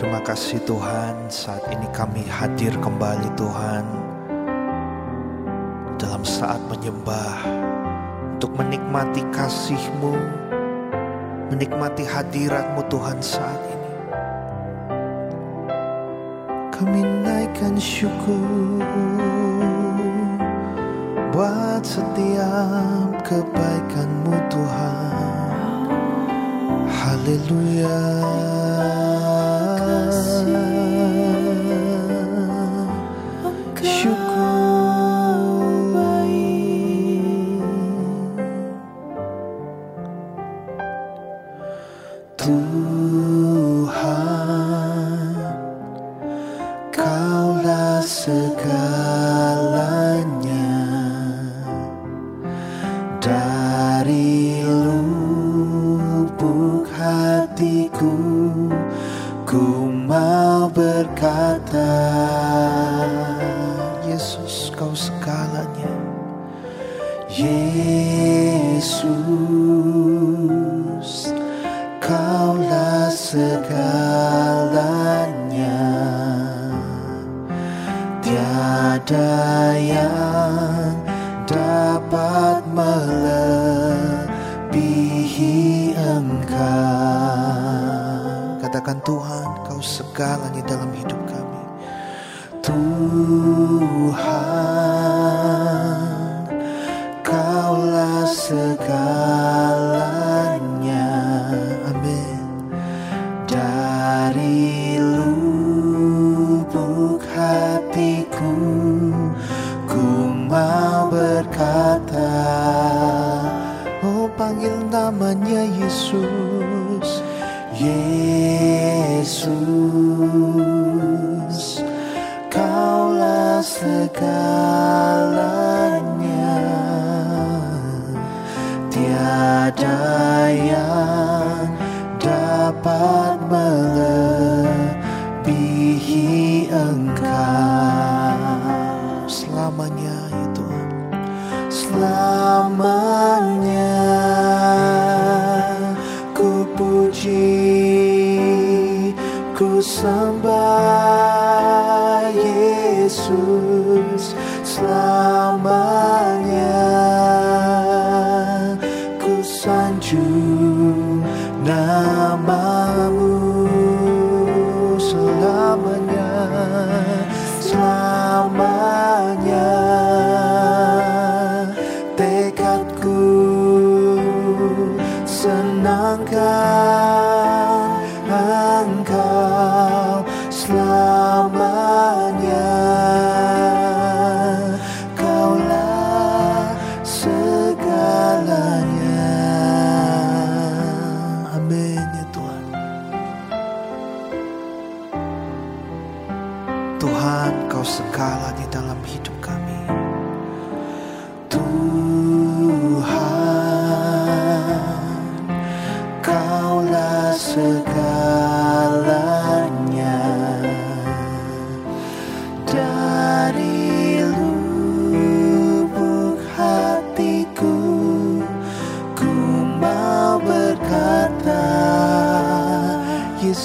Terima kasih Tuhan. Saat ini kami hadir kembali Tuhan Dalam saat menyembah Untuk menikmati kasih-Mu Menikmati hadirat-Mu Tuhan saat ini. Kami naikkan syukur Buat setiap kebaikan-Mu Tuhan. Haleluya Tuhan Kaulah segalanya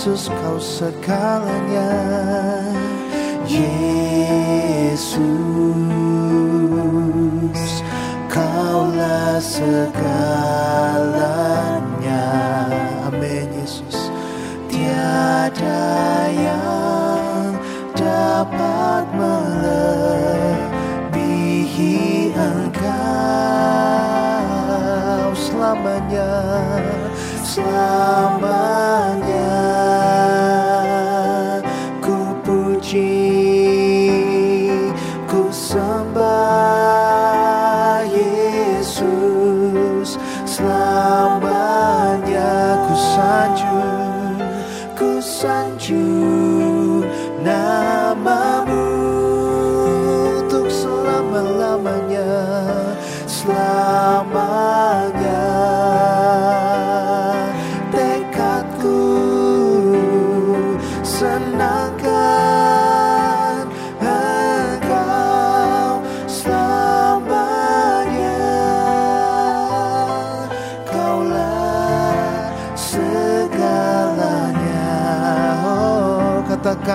Yesus kau segalanya. Yesus Kaulah segalanya. Amin Yesus. Tiada yang dapat melebihi Engkau. Selamanya Selamanya Ku sanjung namamu Untuk selama-lamanya. Selamanya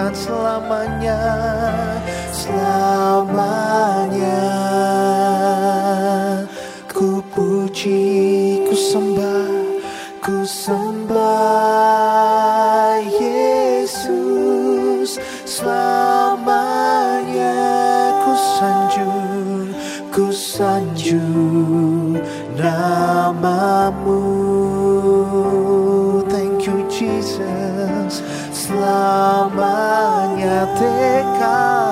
katakan selamanya Selamanya. Ku puji, ku sembah, ku sembah Yesus. Selamanya ku sanjung, ku sanjung namamu. Thank you Jesus Selamanya tekadku,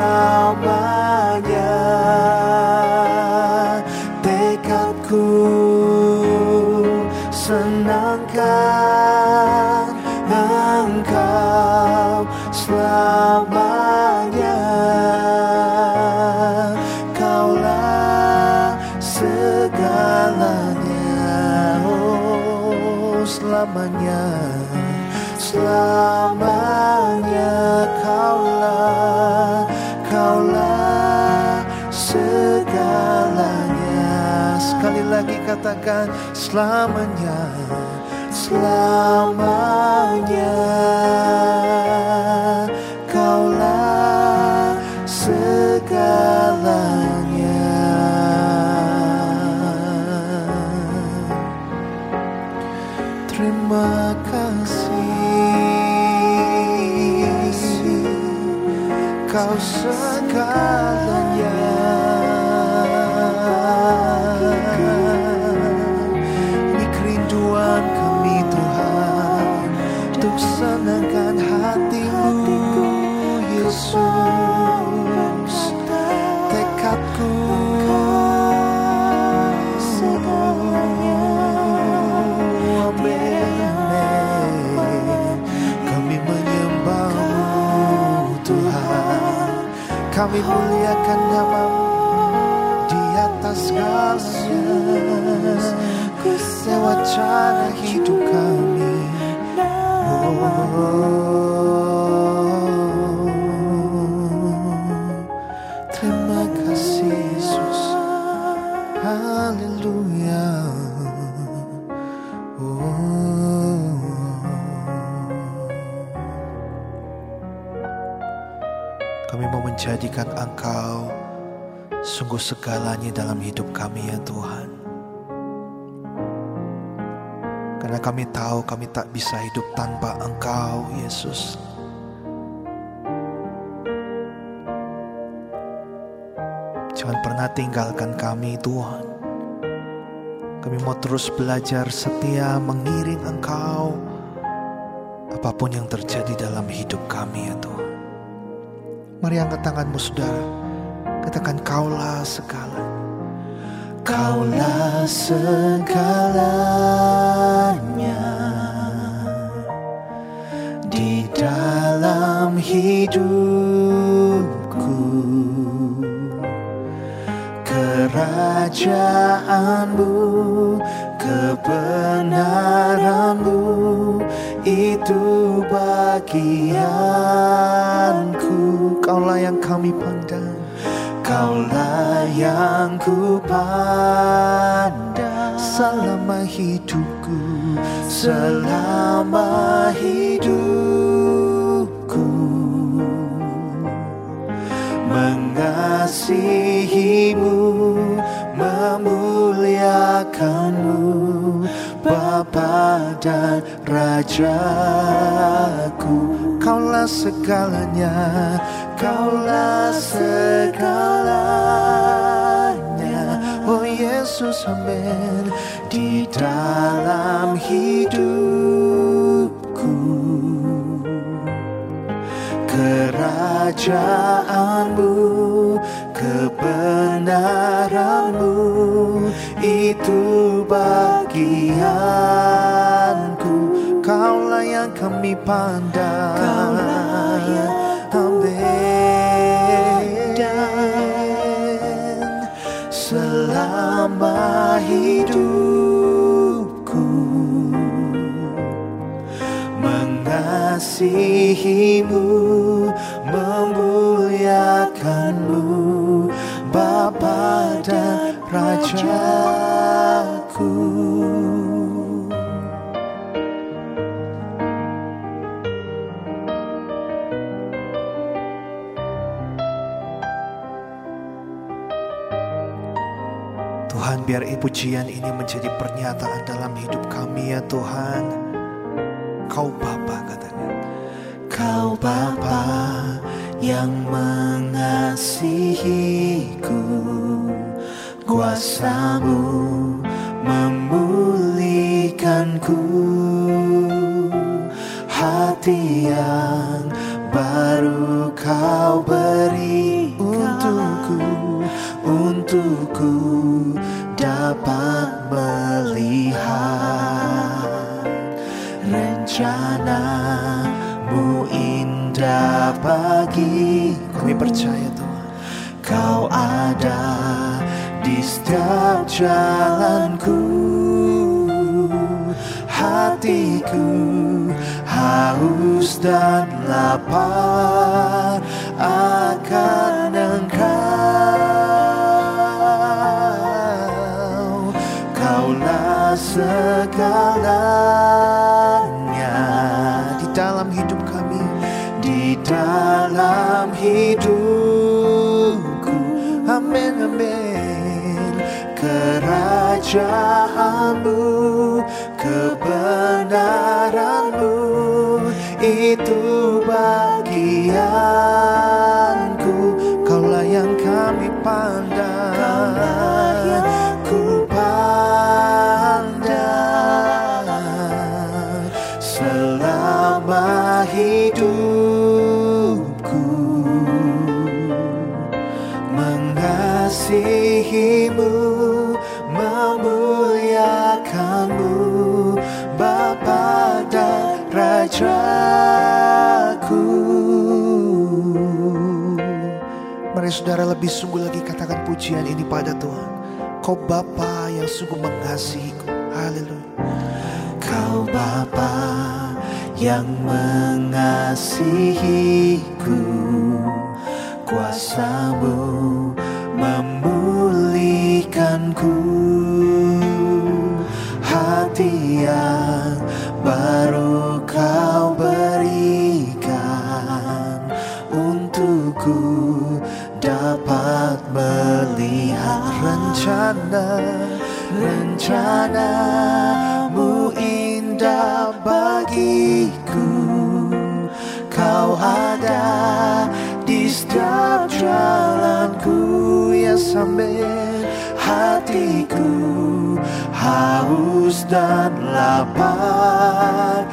Selamanya katakan selamanya selamanya. Kaulah segalanya. Terima kasih kau segalanya Kami muliakan namamu di atas segalanya Lewat cara hidup kami. Oh, Menjadikan Engkau sungguh segalanya dalam hidup kami ya Tuhan. Karena kami tahu kami tak bisa hidup tanpa Engkau, Yesus. Jangan pernah tinggalkan kami, Tuhan. Kami mau terus belajar setia mengiring Engkau apa pun yang terjadi dalam hidup kami ya Tuhan. Mari angkat tanganmu saudara. Katakan kaulah segala. Kaulah segalanya di dalam hidupku. Kerajaanmu, kebenaranmu itu bagianku. Kaulah yang kami pandang, kaulah yang ku pandang. Selama hidupku, selama hidupku. Mengasihimu, memuliakanmu, Bapa dan Rajaku. Kaulah segalanya, kaulah segalanya. Oh Yesus, amin. Di dalam hidup kerajaanmu kebenaranmu itu bagianku. Kaulah yang kami pandang Kaulah yang selama hidupku mengasihimu memuliakanmu Bapa dan Rajaku. Tuhan biar pujian ini menjadi pernyataan dalam hidup kami ya Tuhan. Kau Bapa katakan Kau Bapa yang mengasihiku. Kuasamu memulihkanku Hati yang baru kau beri percaya Tuhan. Kau ada di setiap jalanku. Hatiku haus dan lapar akan engkau. Kaulah segalanya. Di dalam hidup dalam hidupku. Amin amin. Kerajaanmu kebenaranmu itu Saudara lebih sungguh lagi katakan pujian ini pada Tuhan. Kau Bapa yang sungguh mengasihiku. Haleluya. Kau Bapa yang mengasihiku. Kuasamu memulihkanku rencana Rencanamu indah bagiku. Kau ada di setiap jalanku Ya sambil hatiku haus dan lapar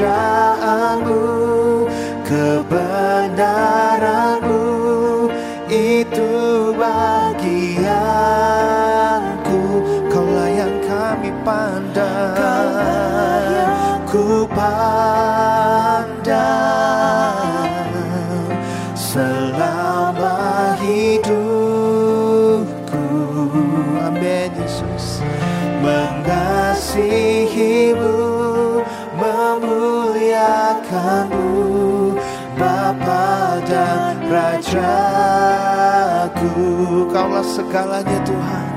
kerajaanmu kebenaranmu itu bagianku. Kaulah yang kami pandang ku pandang Rajaku Kaulah segalanya Tuhan.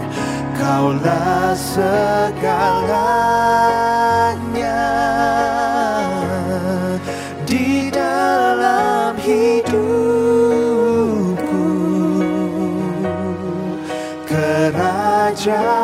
Kaulah segalanya. Di dalam hidupku Kerajaanmu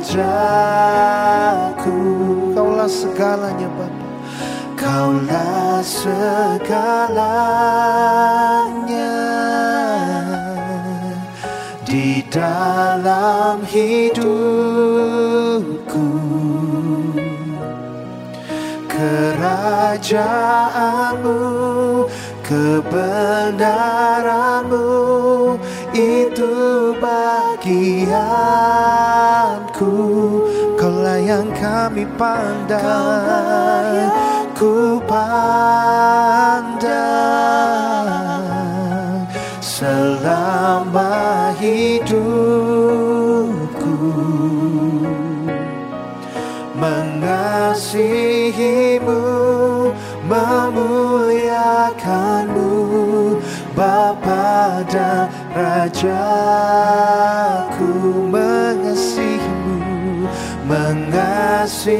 Rajaku Kaulah segalanya Bapa. Kaulah segalanya. Di dalam hidupku. Kerajaanmu kebenaranmu itu kaulah yang kami pandang ku pandang selama hidupku. Mengasihimu memuliakanmu Bapa dan Rajaku mengasihimu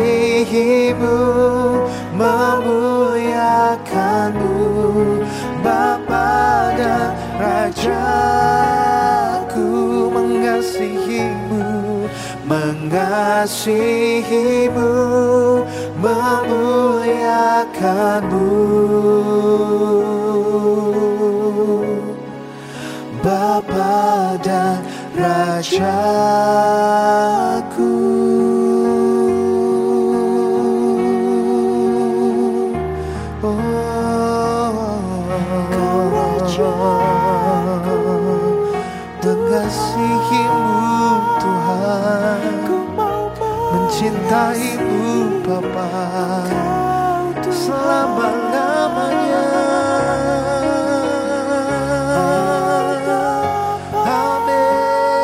memuliakanmu. Bapa dan Rajaku mengasihimu mengasihimu memuliakanmu. Bapa dan Rajaku Mencintaimu Bapa Selama-lamanya Amin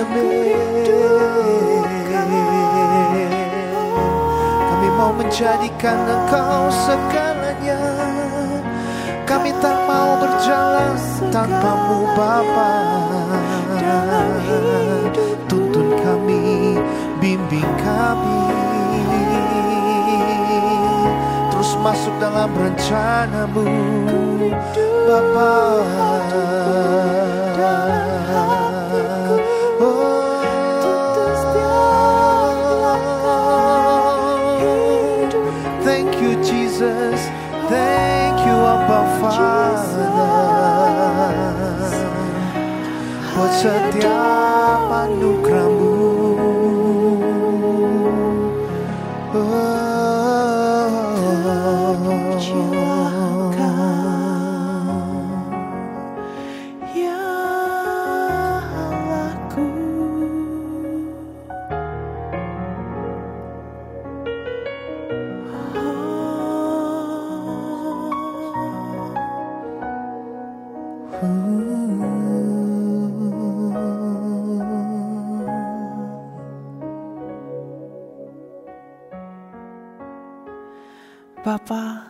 Amin. Kami mau menjadikan Engkau segalanya. Kami tak mau berjalan tanpamu Bapa bimbing kami. Terus masuk dalam rencanamu. Bapa. Oh, setiap anugerahmu Bapa,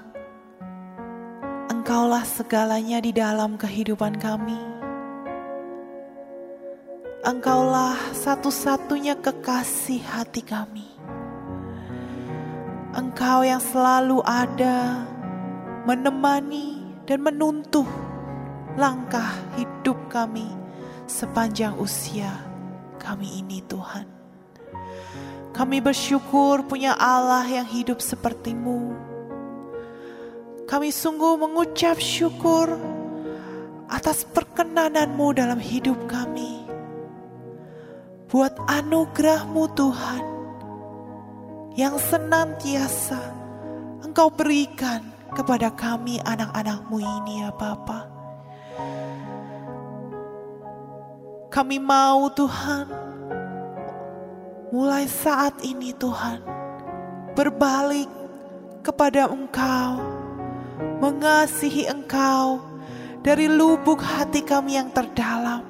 Engkaulah segalanya di dalam kehidupan kami. Engkaulah satu-satunya kekasih hati kami. Engkau yang selalu ada, menemani dan menuntuh langkah hidup kami sepanjang usia kami ini Tuhan. Kami bersyukur punya Allah yang hidup sepertimu. Kami sungguh mengucap syukur atas perkenananmu dalam hidup kami. Buat anugerahmu Tuhan yang senantiasa Engkau berikan kepada kami anak-anakmu ini ya Bapa. Kami mau Tuhan mulai saat ini Tuhan berbalik kepada Engkau, mengasihi Engkau dari lubuk hati kami yang terdalam.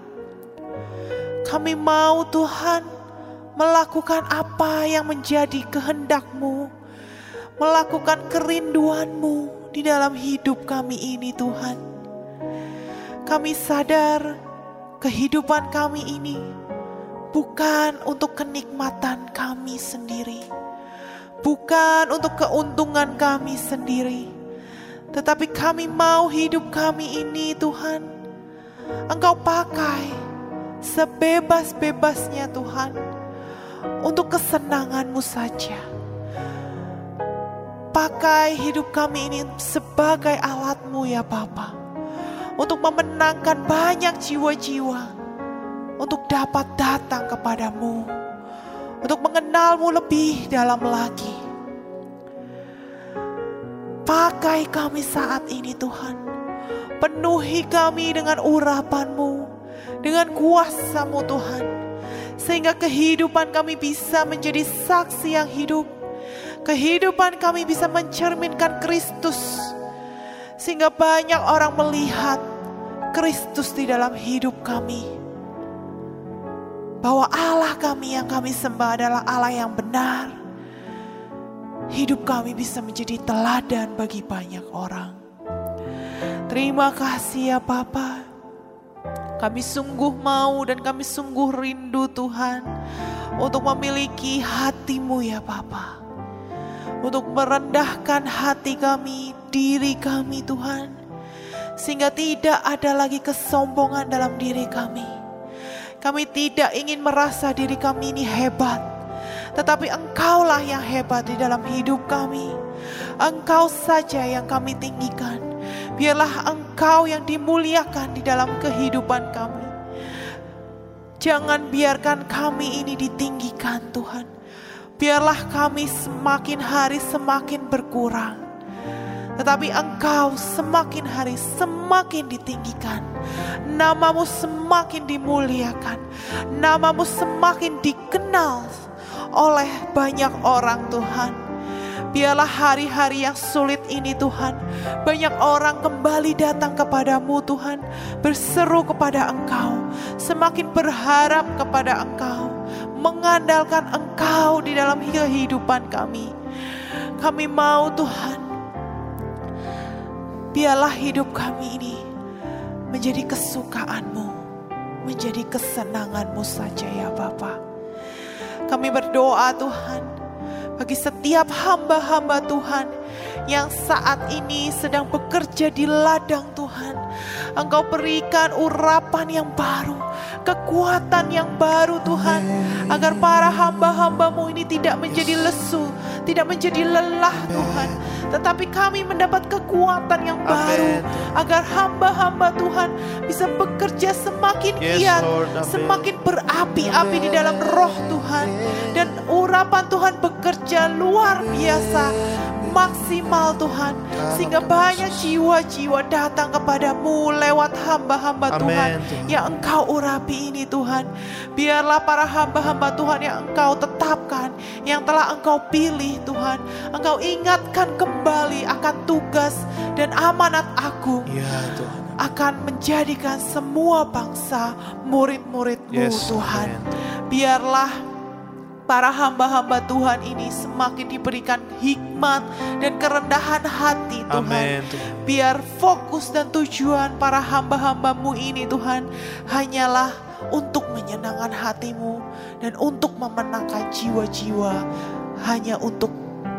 Kami mau Tuhan melakukan apa yang menjadi kehendak-Mu, melakukan kerinduan-Mu di dalam hidup kami ini Tuhan. Kami sadar kehidupan kami ini bukan untuk kenikmatan kami sendiri, bukan untuk keuntungan kami sendiri, tetapi kami mau hidup kami ini, Tuhan, Engkau pakai sebebas-bebasnya, Tuhan, untuk kesenanganmu saja. Pakai hidup kami ini sebagai alatmu ya Bapa Untuk memenangkan banyak jiwa-jiwa untuk dapat datang kepadamu, untuk mengenalmu lebih dalam lagi. Pakai kami saat ini Tuhan, penuhi kami dengan urapanmu, dengan kuasamu Tuhan, sehingga kehidupan kami bisa menjadi saksi yang hidup, kehidupan kami bisa mencerminkan Kristus, sehingga banyak orang melihat Kristus di dalam hidup kami. Bahwa Allah kami yang kami sembah adalah Allah yang benar. Hidup kami bisa menjadi teladan bagi banyak orang. Terima kasih ya Papa. Kami sungguh mau dan kami sungguh rindu Tuhan untuk memiliki hatimu ya Papa. Untuk merendahkan hati kami, diri kami Tuhan. Sehingga tidak ada lagi kesombongan dalam diri kami kami tidak ingin merasa diri kami ini hebat, tetapi Engkaulah yang hebat di dalam hidup kami. Engkau saja yang kami tinggikan. Biarlah Engkau yang dimuliakan di dalam kehidupan kami. Jangan biarkan kami ini ditinggikan, Tuhan. Biarlah kami semakin hari semakin berkurang tetapi engkau semakin hari semakin ditinggikan. Namamu semakin dimuliakan. Namamu semakin dikenal oleh banyak orang Tuhan. Biarlah hari-hari yang sulit ini Tuhan. Banyak orang kembali datang kepadamu Tuhan. Berseru kepada Engkau. Semakin berharap kepada Engkau. Mengandalkan Engkau di dalam kehidupan kami. Kami mau Tuhan Biarlah hidup kami ini menjadi kesukaanmu, menjadi kesenanganmu saja ya Bapa. Kami berdoa Tuhan, bagi setiap hamba-hamba Tuhan yang saat ini sedang bekerja di ladang Tuhan. Engkau berikan urapan yang baru, kekuatan yang baru Tuhan. Agar para hamba-hambamu ini tidak menjadi lesu, tidak menjadi lelah Tuhan tetapi kami mendapat kekuatan yang baru agar hamba-hamba Tuhan bisa bekerja semakin giat, semakin berapi-api di dalam roh Tuhan dan urapan Tuhan bekerja luar biasa maksimal Tuhan. Sehingga banyak jiwa-jiwa datang kepadamu lewat hamba-hamba Tuhan yang engkau urapi ini Tuhan. Biarlah para hamba-hamba Tuhan yang engkau tetapkan yang telah engkau pilih Tuhan. Engkau ingatkan kembali akan tugas dan amanat agung ya, Tuhan. akan menjadikan semua bangsa murid-muridmu yes, Tuhan. biarlah para hamba-hamba Tuhan ini semakin diberikan hikmat dan kerendahan hati Tuhan. Amen, Biar fokus dan tujuan para hamba-hambamu ini Tuhan hanyalah untuk menyenangkan hatimu dan untuk memenangkan jiwa-jiwa hanya untuk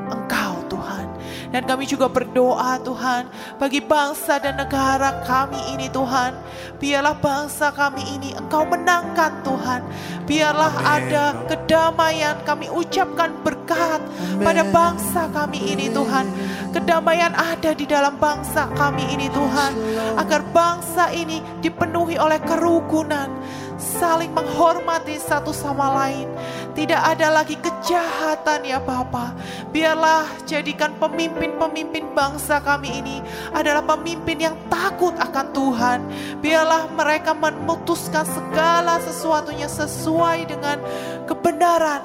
Engkau Tuhan. Dan kami juga berdoa Tuhan bagi bangsa dan negara kami ini Tuhan. Biarlah bangsa kami ini Engkau menangkan Tuhan. Biarlah Amen. ada kedamaian kami ucapkan berkat Amen. pada bangsa kami ini Tuhan. Kedamaian ada di dalam bangsa kami ini Tuhan. Agar bangsa ini dipenuhi oleh kerukunan saling menghormati satu sama lain. Tidak ada lagi kejahatan ya Bapa. Biarlah jadikan pemimpin-pemimpin bangsa kami ini adalah pemimpin yang takut akan Tuhan. Biarlah mereka memutuskan segala sesuatunya sesuai dengan kebenaran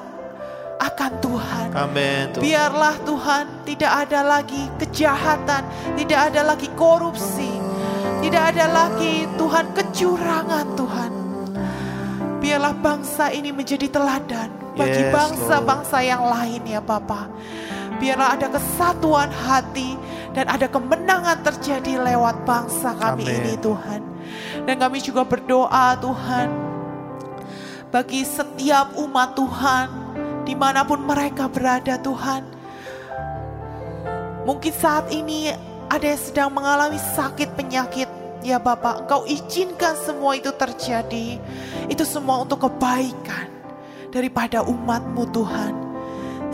akan Tuhan. Amin. Biarlah Tuhan tidak ada lagi kejahatan, tidak ada lagi korupsi, tidak ada lagi Tuhan kecurangan Tuhan. Biarlah bangsa ini menjadi teladan bagi bangsa-bangsa yang lain ya Bapak. Biarlah ada kesatuan hati dan ada kemenangan terjadi lewat bangsa kami Amen. ini Tuhan. Dan kami juga berdoa Tuhan bagi setiap umat Tuhan, di mana pun mereka berada Tuhan. Mungkin saat ini ada yang sedang mengalami sakit penyakit, Ya Bapak, Engkau izinkan semua itu terjadi. Itu semua untuk kebaikan daripada umatmu Tuhan.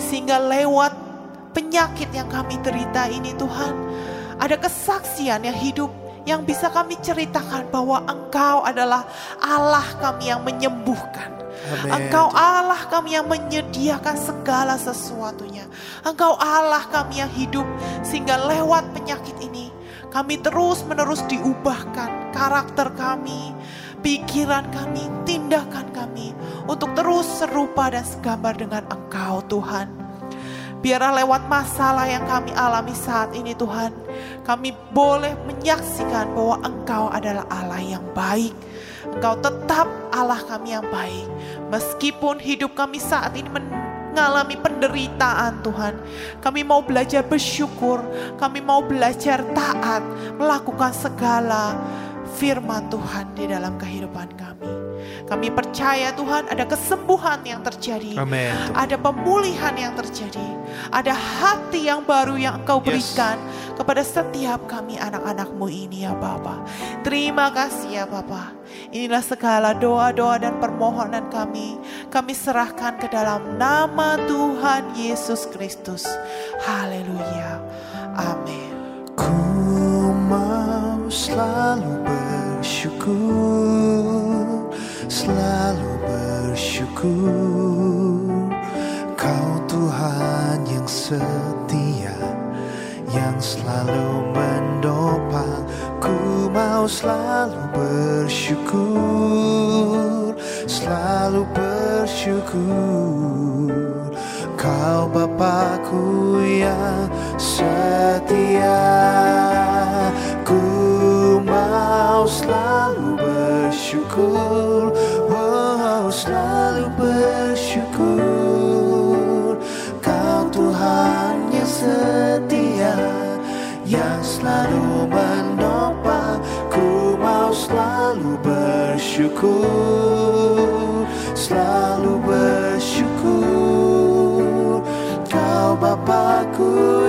Sehingga lewat penyakit yang kami derita ini Tuhan, ada kesaksian yang hidup yang bisa kami ceritakan bahwa Engkau adalah Allah kami yang menyembuhkan. Amen. Engkau Allah kami yang menyediakan segala sesuatunya. Engkau Allah kami yang hidup sehingga lewat penyakit ini kami terus-menerus diubahkan karakter kami, pikiran kami, tindakan kami untuk terus serupa dan segambar dengan Engkau Tuhan. Biarlah lewat masalah yang kami alami saat ini Tuhan, kami boleh menyaksikan bahwa Engkau adalah Allah yang baik. Engkau tetap Allah kami yang baik. Meskipun hidup kami saat ini mengalami penderitaan Tuhan. Kami mau belajar bersyukur, kami mau belajar taat, melakukan segala firman Tuhan di dalam kehidupan kami. Kami percaya Tuhan ada kesembuhan yang terjadi. Amen. Ada pemulihan yang terjadi. Ada hati yang baru yang Engkau berikan yes. kepada setiap kami anak-anakmu ini ya Bapa. Terima kasih ya Bapa. Inilah segala doa-doa dan permohonan kami. Kami serahkan ke dalam nama Tuhan Yesus Kristus. Haleluya. Amin. Selalu bersyukur selalu bersyukur. Kau Tuhan yang setia Yang selalu mendopang Ku mau selalu bersyukur Selalu bersyukur. Kau Bapakku yang setia. Ku mau selalu bersyukur. Selalu bersyukur. Kau Tuhan yang setia Yang selalu menopang. Ku mau selalu bersyukur Selalu bersyukur. Kau Bapakku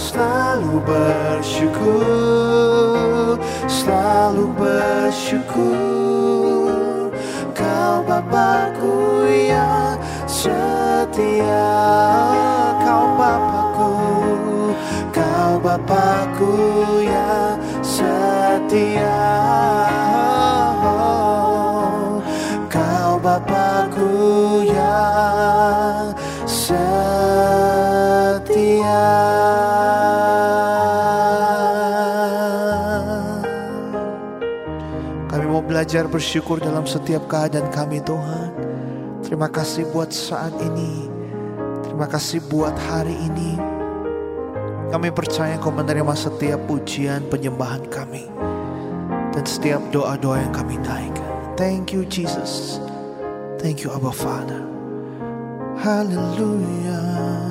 selalu bersyukur Selalu bersyukur. Kau Bapakku yang setia. Kau Bapakku Bapakku yang setia belajar bersyukur dalam setiap keadaan kami Tuhan Terima kasih buat saat ini Terima kasih buat hari ini kami percaya Engkau menerima setiap pujian penyembahan kami. Dan setiap doa-doa yang kami naikkan. Thank you Jesus. Thank you Abba Father. Hallelujah.